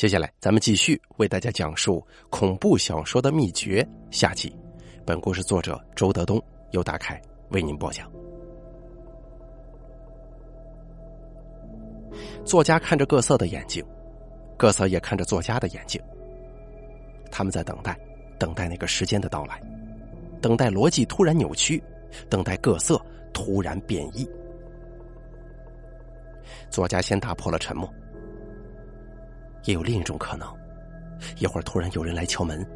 接下来，咱们继续为大家讲述恐怖小说的秘诀下集。本故事作者周德东由大凯为您播讲。作家看着各色的眼睛，各色也看着作家的眼睛。他们在等待，等待那个时间的到来，等待逻辑突然扭曲，等待各色突然变异。作家先打破了沉默。也有另一种可能，一会儿突然有人来敲门，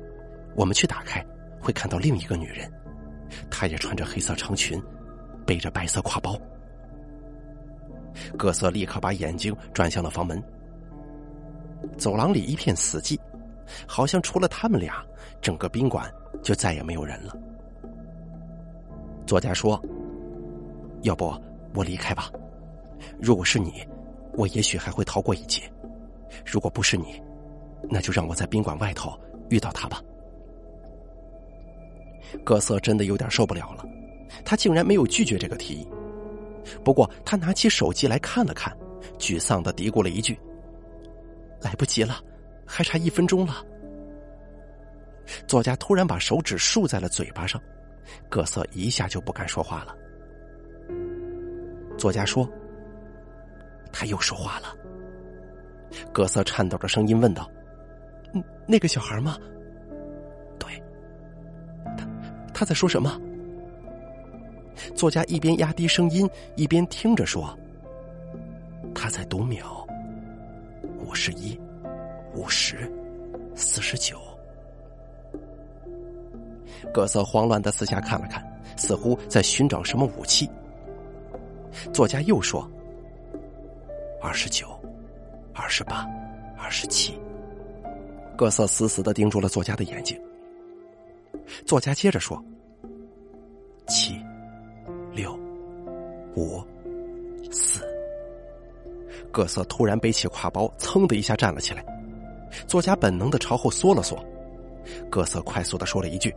我们去打开，会看到另一个女人，她也穿着黑色长裙，背着白色挎包。各色立刻把眼睛转向了房门。走廊里一片死寂，好像除了他们俩，整个宾馆就再也没有人了。作家说：“要不我离开吧？如果是你，我也许还会逃过一劫。”如果不是你，那就让我在宾馆外头遇到他吧。各色真的有点受不了了，他竟然没有拒绝这个提议。不过他拿起手机来看了看，沮丧的嘀咕了一句：“来不及了，还差一分钟了。”作家突然把手指竖在了嘴巴上，各色一下就不敢说话了。作家说：“他又说话了。”各色颤抖着声音问道：“那个小孩吗？”“对。”“他他在说什么？”作家一边压低声音，一边听着说：“他在读秒，五十一，五十，四十九。”各色慌乱的四下看了看，似乎在寻找什么武器。作家又说：“二十九。”二十八，二十七。各色死死的盯住了作家的眼睛。作家接着说：“七，六，五，四。”各色突然背起挎包，噌的一下站了起来。作家本能的朝后缩了缩。各色快速的说了一句：“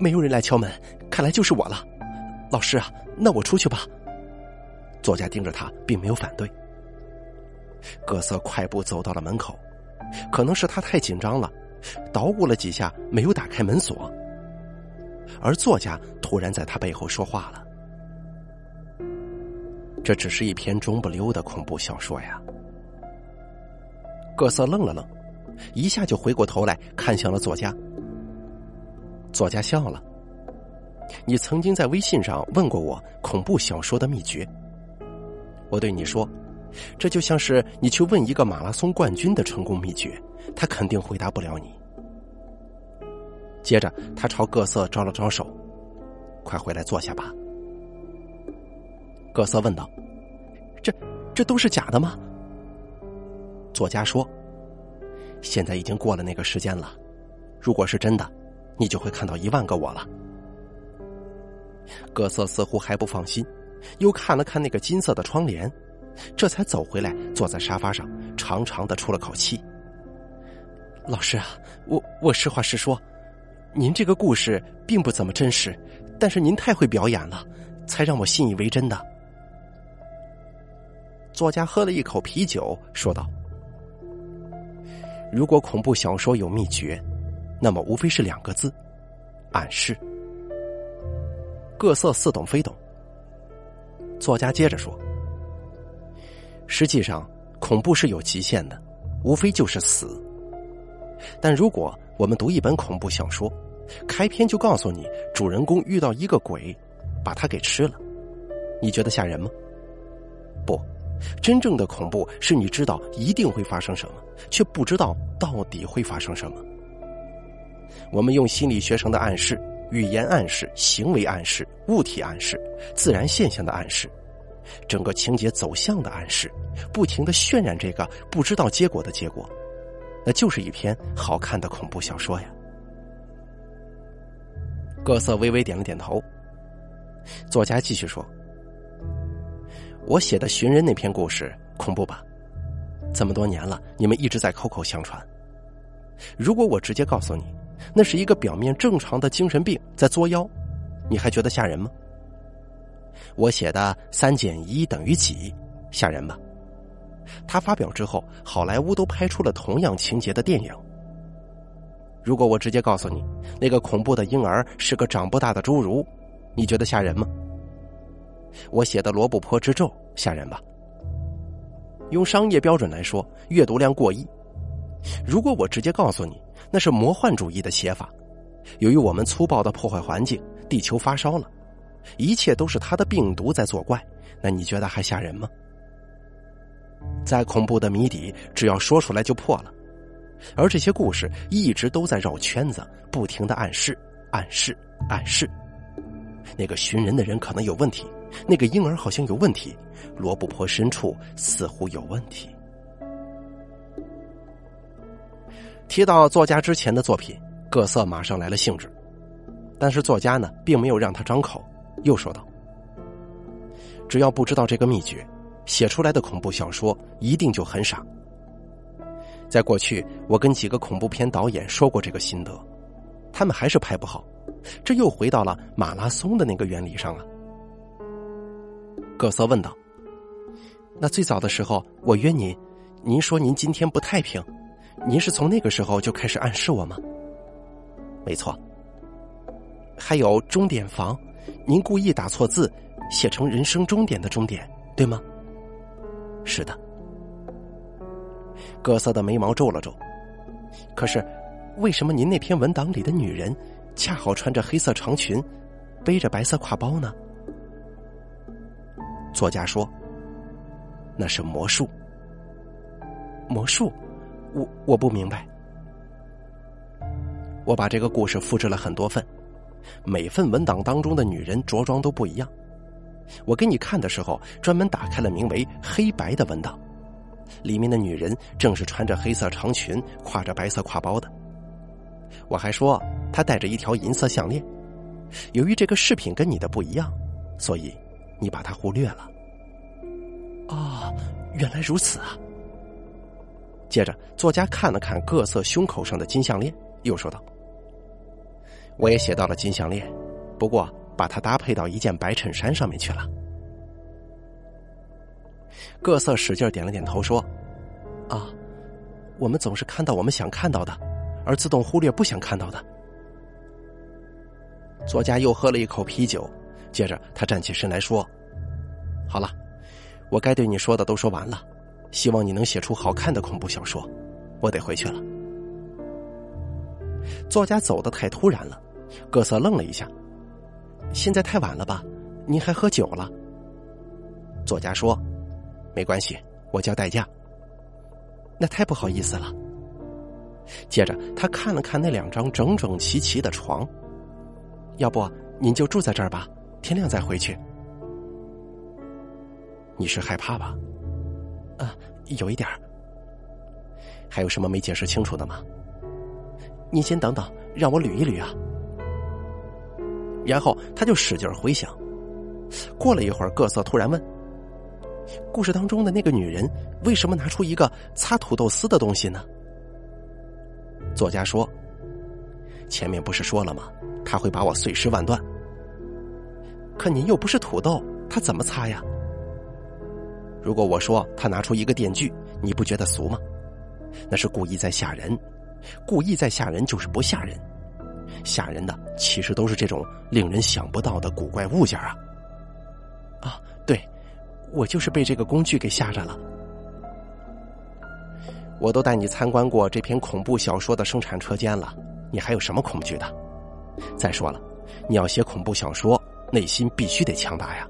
没有人来敲门，看来就是我了。”老师啊，那我出去吧。作家盯着他，并没有反对。各色快步走到了门口，可能是他太紧张了，捣鼓了几下没有打开门锁。而作家突然在他背后说话了：“这只是一篇中不溜的恐怖小说呀。”各色愣了愣，一下就回过头来看向了作家。作家笑了：“你曾经在微信上问过我恐怖小说的秘诀，我对你说。”这就像是你去问一个马拉松冠军的成功秘诀，他肯定回答不了你。接着，他朝各色招了招手：“快回来坐下吧。”各色问道：“这这都是假的吗？”作家说：“现在已经过了那个时间了，如果是真的，你就会看到一万个我了。”各色似乎还不放心，又看了看那个金色的窗帘。这才走回来，坐在沙发上，长长的出了口气。老师啊，我我实话实说，您这个故事并不怎么真实，但是您太会表演了，才让我信以为真的。作家喝了一口啤酒，说道：“如果恐怖小说有秘诀，那么无非是两个字：暗示。”各色似懂非懂。作家接着说。实际上，恐怖是有极限的，无非就是死。但如果我们读一本恐怖小说，开篇就告诉你主人公遇到一个鬼，把他给吃了，你觉得吓人吗？不，真正的恐怖是你知道一定会发生什么，却不知道到底会发生什么。我们用心理学上的暗示、语言暗示、行为暗示、物体暗示、自然现象的暗示。整个情节走向的暗示，不停的渲染这个不知道结果的结果，那就是一篇好看的恐怖小说呀。各色微微点了点头。作家继续说：“我写的寻人那篇故事恐怖吧？这么多年了，你们一直在口口相传。如果我直接告诉你，那是一个表面正常的精神病在作妖，你还觉得吓人吗？”我写的三减一等于几，吓人吧？他发表之后，好莱坞都拍出了同样情节的电影。如果我直接告诉你，那个恐怖的婴儿是个长不大的侏儒，你觉得吓人吗？我写的《罗布泊之咒》吓人吧？用商业标准来说，阅读量过亿。如果我直接告诉你，那是魔幻主义的写法，由于我们粗暴的破坏环境，地球发烧了，一切都是他的病毒在作怪，那你觉得还吓人吗？再恐怖的谜底，只要说出来就破了。而这些故事一直都在绕圈子，不停的暗示、暗示、暗示。那个寻人的人可能有问题，那个婴儿好像有问题，罗布泊深处似乎有问题。提到作家之前的作品，各色马上来了兴致，但是作家呢，并没有让他张口，又说道：“只要不知道这个秘诀，写出来的恐怖小说一定就很傻。”在过去，我跟几个恐怖片导演说过这个心得，他们还是拍不好，这又回到了马拉松的那个原理上了。各色问道：“那最早的时候，我约您，您说您今天不太平，您是从那个时候就开始暗示我吗？”“没错。”“还有终点房，您故意打错字，写成人生终点的终点，对吗？”“是的。”各色的眉毛皱了皱，可是，为什么您那篇文档里的女人，恰好穿着黑色长裙，背着白色挎包呢？作家说：“那是魔术。”魔术，我我不明白。我把这个故事复制了很多份，每份文档当中的女人着装都不一样。我给你看的时候，专门打开了名为“黑白”的文档。里面的女人正是穿着黑色长裙、挎着白色挎包的。我还说她戴着一条银色项链。由于这个饰品跟你的不一样，所以你把它忽略了。哦，原来如此啊！接着，作家看了看各色胸口上的金项链，又说道：“我也写到了金项链，不过把它搭配到一件白衬衫上面去了。”各色使劲点了点头，说：“啊，我们总是看到我们想看到的，而自动忽略不想看到的。”作家又喝了一口啤酒，接着他站起身来说：“好了，我该对你说的都说完了，希望你能写出好看的恐怖小说。我得回去了。”作家走的太突然了，各色愣了一下：“现在太晚了吧？您还喝酒了？”作家说。没关系，我叫代驾。那太不好意思了。接着，他看了看那两张整整齐齐的床，要不您就住在这儿吧，天亮再回去。你是害怕吧？啊，有一点儿还有什么没解释清楚的吗？你先等等，让我捋一捋啊。然后他就使劲回想。过了一会儿，各色突然问。故事当中的那个女人为什么拿出一个擦土豆丝的东西呢？作家说：“前面不是说了吗？他会把我碎尸万段。可您又不是土豆，他怎么擦呀？如果我说他拿出一个电锯，你不觉得俗吗？那是故意在吓人，故意在吓人就是不吓人，吓人的其实都是这种令人想不到的古怪物件啊！啊，对。”我就是被这个工具给吓着了。我都带你参观过这篇恐怖小说的生产车间了，你还有什么恐惧的？再说了，你要写恐怖小说，内心必须得强大呀。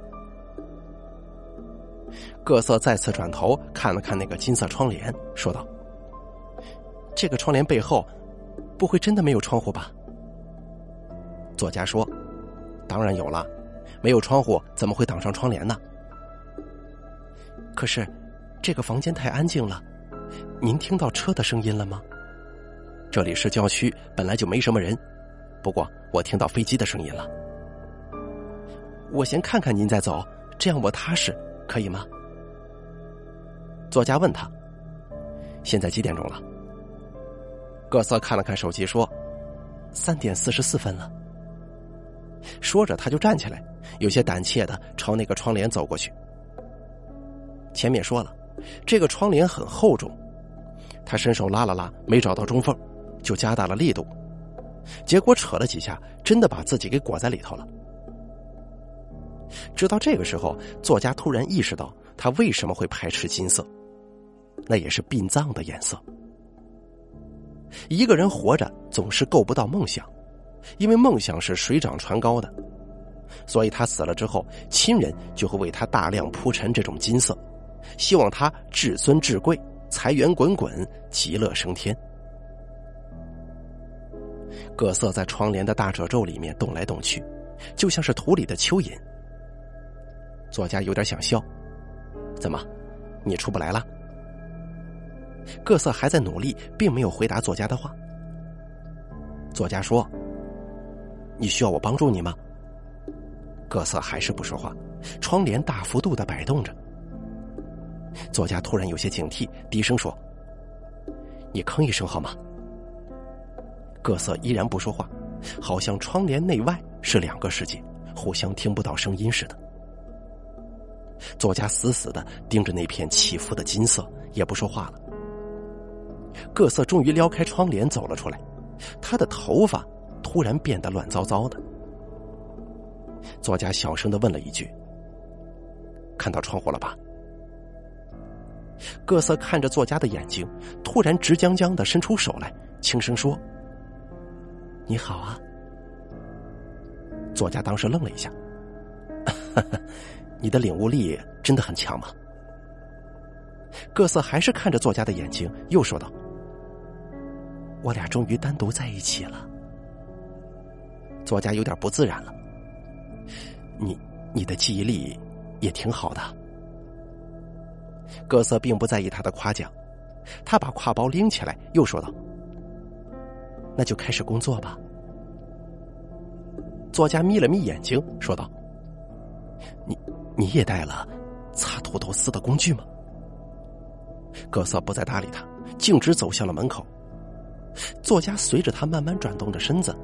各色再次转头看了看那个金色窗帘，说道：“这个窗帘背后，不会真的没有窗户吧？”作家说：“当然有了，没有窗户怎么会挡上窗帘呢？”可是，这个房间太安静了。您听到车的声音了吗？这里是郊区，本来就没什么人。不过我听到飞机的声音了。我先看看您再走，这样我踏实，可以吗？作家问他：“现在几点钟了？”各色看了看手机，说：“三点四十四分了。”说着，他就站起来，有些胆怯的朝那个窗帘走过去。前面说了，这个窗帘很厚重，他伸手拉了拉，没找到中缝，就加大了力度，结果扯了几下，真的把自己给裹在里头了。直到这个时候，作家突然意识到他为什么会排斥金色，那也是殡葬的颜色。一个人活着总是够不到梦想，因为梦想是水涨船高的，所以他死了之后，亲人就会为他大量铺陈这种金色，希望他至尊至贵，财源滚滚，极乐升天。各色在窗帘的大褶皱里面动来动去，就像是土里的蚯蚓。作家有点想笑，怎么，你出不来了？各色还在努力，并没有回答作家的话。作家说：“你需要我帮助你吗？”各色还是不说话，窗帘大幅度的摆动着。作家突然有些警惕，低声说：“你吭一声好吗？”各色依然不说话，好像窗帘内外是两个世界，互相听不到声音似的。作家死死的盯着那片起伏的金色，也不说话了。各色终于撩开窗帘走了出来，他的头发突然变得乱糟糟的。作家小声的问了一句：“看到窗户了吧？”各色看着作家的眼睛，突然直僵僵的伸出手来，轻声说：“你好啊。”作家当时愣了一下，你的领悟力真的很强吗？各色还是看着作家的眼睛，又说道。我俩终于单独在一起了。作家有点不自然了。你，你的记忆力也挺好的。各色并不在意他的夸奖，他把挎包拎起来，又说道：“那就开始工作吧。”作家眯了眯眼睛，说道：“你，你也带了擦土豆丝的工具吗？”各色不再搭理他，径直走向了门口。作家随着他慢慢转动着身子，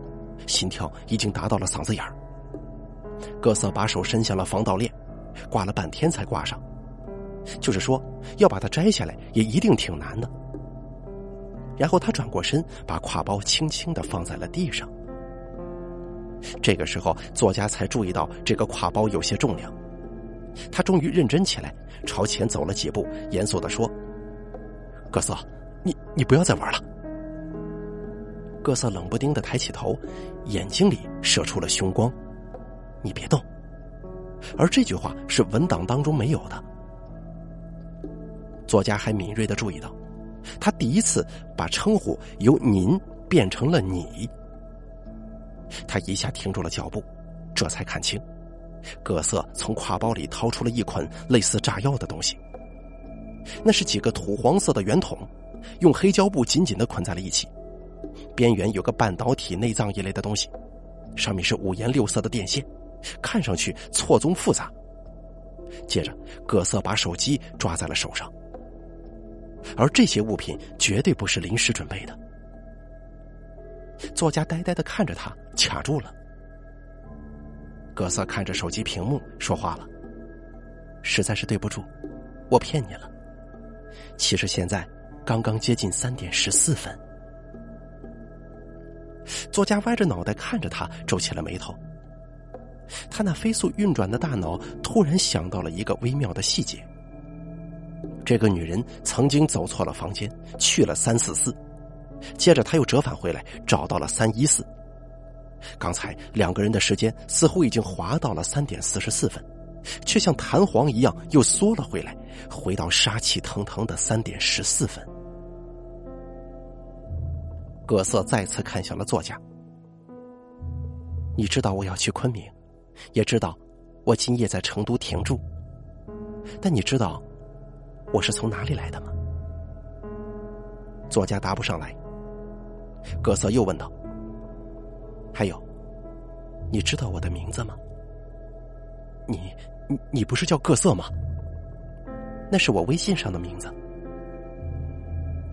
心跳已经达到了嗓子眼儿。各色把手伸向了防盗链，挂了半天才挂上，就是说要把它摘下来也一定挺难的。然后他转过身，把挎包轻轻的放在了地上。这个时候，作家才注意到这个挎包有些重量，他终于认真起来，朝前走了几步，严肃的说：“各色，你你不要再玩了。”各色冷不丁的抬起头，眼睛里射出了凶光。你别动。而这句话是文档当中没有的。作家还敏锐的注意到，他第一次把称呼由“您”变成了“你”。他一下停住了脚步，这才看清，各色从挎包里掏出了一捆类似炸药的东西。那是几个土黄色的圆筒，用黑胶布紧紧的捆在了一起。边缘有个半导体内脏一类的东西，上面是五颜六色的电线，看上去错综复杂。接着，各色把手机抓在了手上，而这些物品绝对不是临时准备的。作家呆呆的看着他，卡住了。各色看着手机屏幕说话了：“实在是对不住，我骗你了。其实现在刚刚接近三点十四分。”作家歪着脑袋看着他，皱起了眉头。他那飞速运转的大脑突然想到了一个微妙的细节：这个女人曾经走错了房间，去了三四四，接着他又折返回来，找到了三一四。刚才两个人的时间似乎已经滑到了三点四十四分，却像弹簧一样又缩了回来，回到杀气腾腾的三点十四分。葛瑟再次看向了作家。你知道我要去昆明，也知道我今夜在成都停住。但你知道我是从哪里来的吗？作家答不上来。葛瑟又问道：“还有，你知道我的名字吗？你你你不是叫各色吗？那是我微信上的名字。”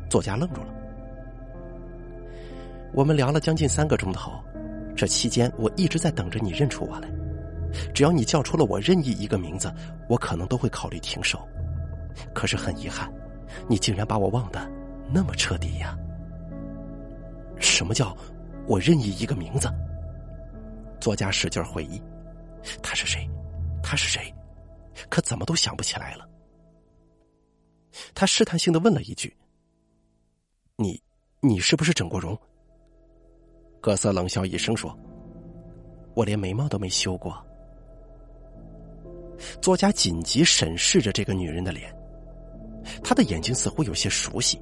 作家愣住了。我们聊了将近三个钟头，这期间我一直在等着你认出我来。只要你叫出了我任意一个名字，我可能都会考虑停手。可是很遗憾，你竟然把我忘得那么彻底呀！什么叫我任意一个名字？作家使劲回忆，他是谁？他是谁？可怎么都想不起来了。他试探性的问了一句：“你，你是不是整过容？”葛瑟冷笑一声说：“我连眉毛都没修过。”作家紧急审视着这个女人的脸，她的眼睛似乎有些熟悉，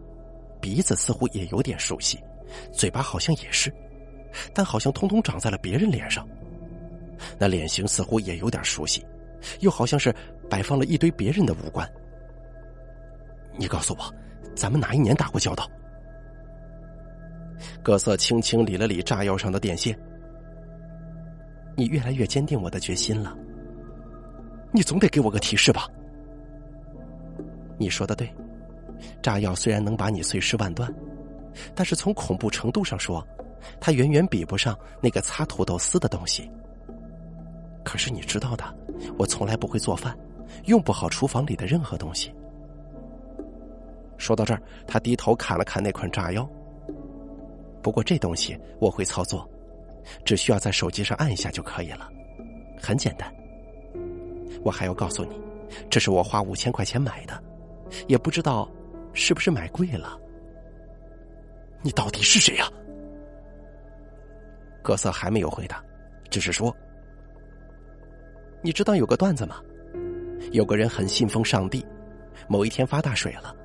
鼻子似乎也有点熟悉，嘴巴好像也是，但好像通通长在了别人脸上。那脸型似乎也有点熟悉，又好像是摆放了一堆别人的五官。你告诉我，咱们哪一年打过交道？葛瑟轻轻理了理炸药上的电线。你越来越坚定我的决心了。你总得给我个提示吧？你说的对，炸药虽然能把你碎尸万段，但是从恐怖程度上说，它远远比不上那个擦土豆丝的东西。可是你知道的，我从来不会做饭，用不好厨房里的任何东西。说到这儿，他低头看了看那款炸药。不过这东西我会操作，只需要在手机上按一下就可以了，很简单。我还要告诉你，这是我花五千块钱买的，也不知道是不是买贵了。你到底是谁呀？格瑟还没有回答，只是说：“你知道有个段子吗？有个人很信奉上帝，某一天发大水了，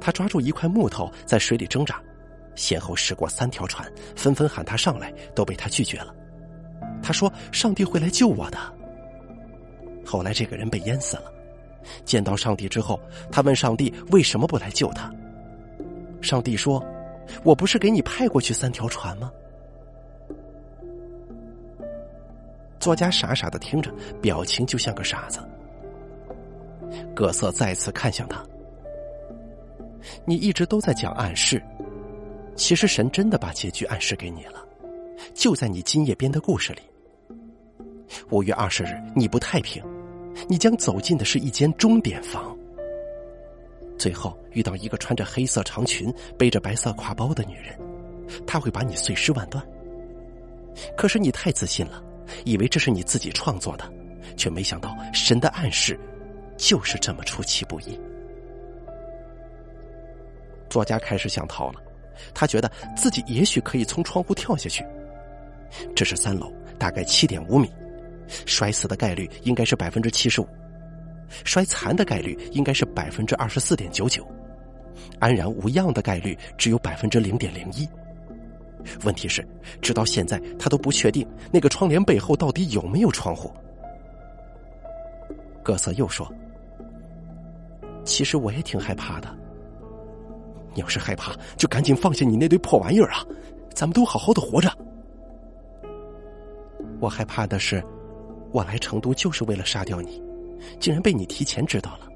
他抓住一块木头在水里挣扎，先后驶过三条船，纷纷喊他上来，都被他拒绝了。他说：‘上帝会来救我的。’”后来这个人被淹死了。见到上帝之后，他问上帝为什么不来救他。上帝说：“我不是给你派过去三条船吗？”作家傻傻的听着，表情就像个傻子。葛瑟再次看向他：“你一直都在讲暗示，其实神真的把结局暗示给你了，就在你今夜编的故事里。五月二十日，你不太平。”你将走进的是一间钟点房，最后遇到一个穿着黑色长裙、背着白色挎包的女人，她会把你碎尸万段。可是你太自信了，以为这是你自己创作的，却没想到神的暗示就是这么出其不意。作家开始想逃了，他觉得自己也许可以从窗户跳下去。这是三楼，大概七点五米。摔死的概率应该是百分之七十五，摔残的概率应该是百分之二十四点九九，安然无恙的概率只有百分之零点零一。问题是，直到现在他都不确定那个窗帘背后到底有没有窗户。葛瑟又说：“其实我也挺害怕的。你要是害怕，就赶紧放下你那堆破玩意儿啊！咱们都好好的活着。我害怕的是。”我来成都就是为了杀掉你，竟然被你提前知道了。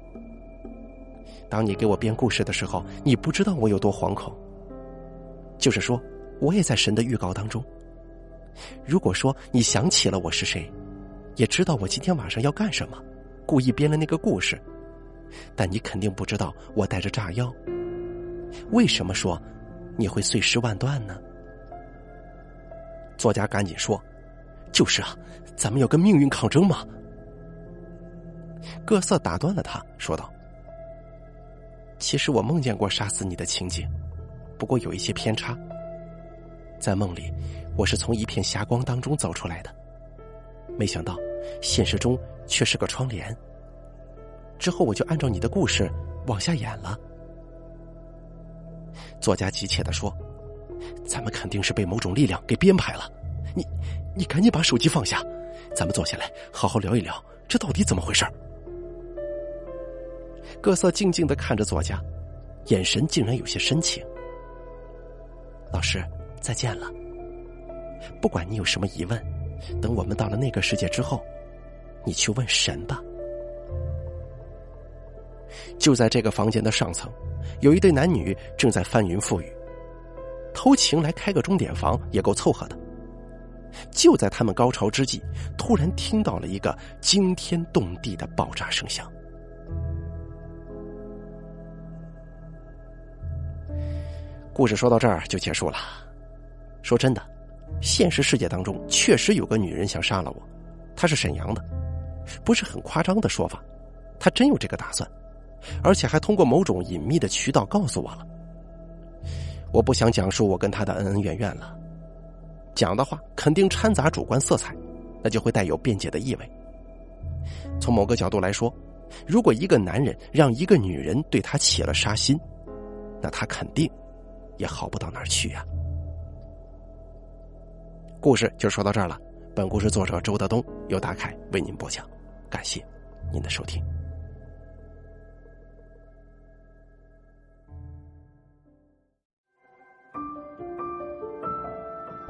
当你给我编故事的时候，你不知道我有多惶恐。就是说，我也在神的预告当中。如果说你想起了我是谁，也知道我今天晚上要干什么，故意编了那个故事，但你肯定不知道我带着炸药。为什么说你会碎尸万段呢？作家赶紧说。就是啊，咱们要跟命运抗争嘛。各色打断了他，说道：“其实我梦见过杀死你的情景，不过有一些偏差。在梦里，我是从一片霞光当中走出来的，没想到现实中却是个窗帘。之后我就按照你的故事往下演了。”作家急切的说：“咱们肯定是被某种力量给编排了。”你，你赶紧把手机放下，咱们坐下来好好聊一聊，这到底怎么回事？各色静静的看着作家，眼神竟然有些深情。老师，再见了。不管你有什么疑问，等我们到了那个世界之后，你去问神吧。就在这个房间的上层有一对男女正在翻云覆雨。偷情来开个钟点房也够凑合的。就在他们高潮之际突然听到了一个惊天动地的爆炸声响。故事说到这儿就结束了。说真的现实世界当中确实有个女人想杀了我她是沈阳的不是很夸张的说法她真有这个打算而且还通过某种隐秘的渠道告诉我了。我不想讲述我跟他的恩恩怨怨了，讲的话肯定掺杂主观色彩，那就会带有辩解的意味。从某个角度来说，如果一个男人让一个女人对他起了杀心，那他肯定也好不到哪儿去呀。故事就说到这儿了。本故事作者周德东由大凯为您播讲，感谢您的收听。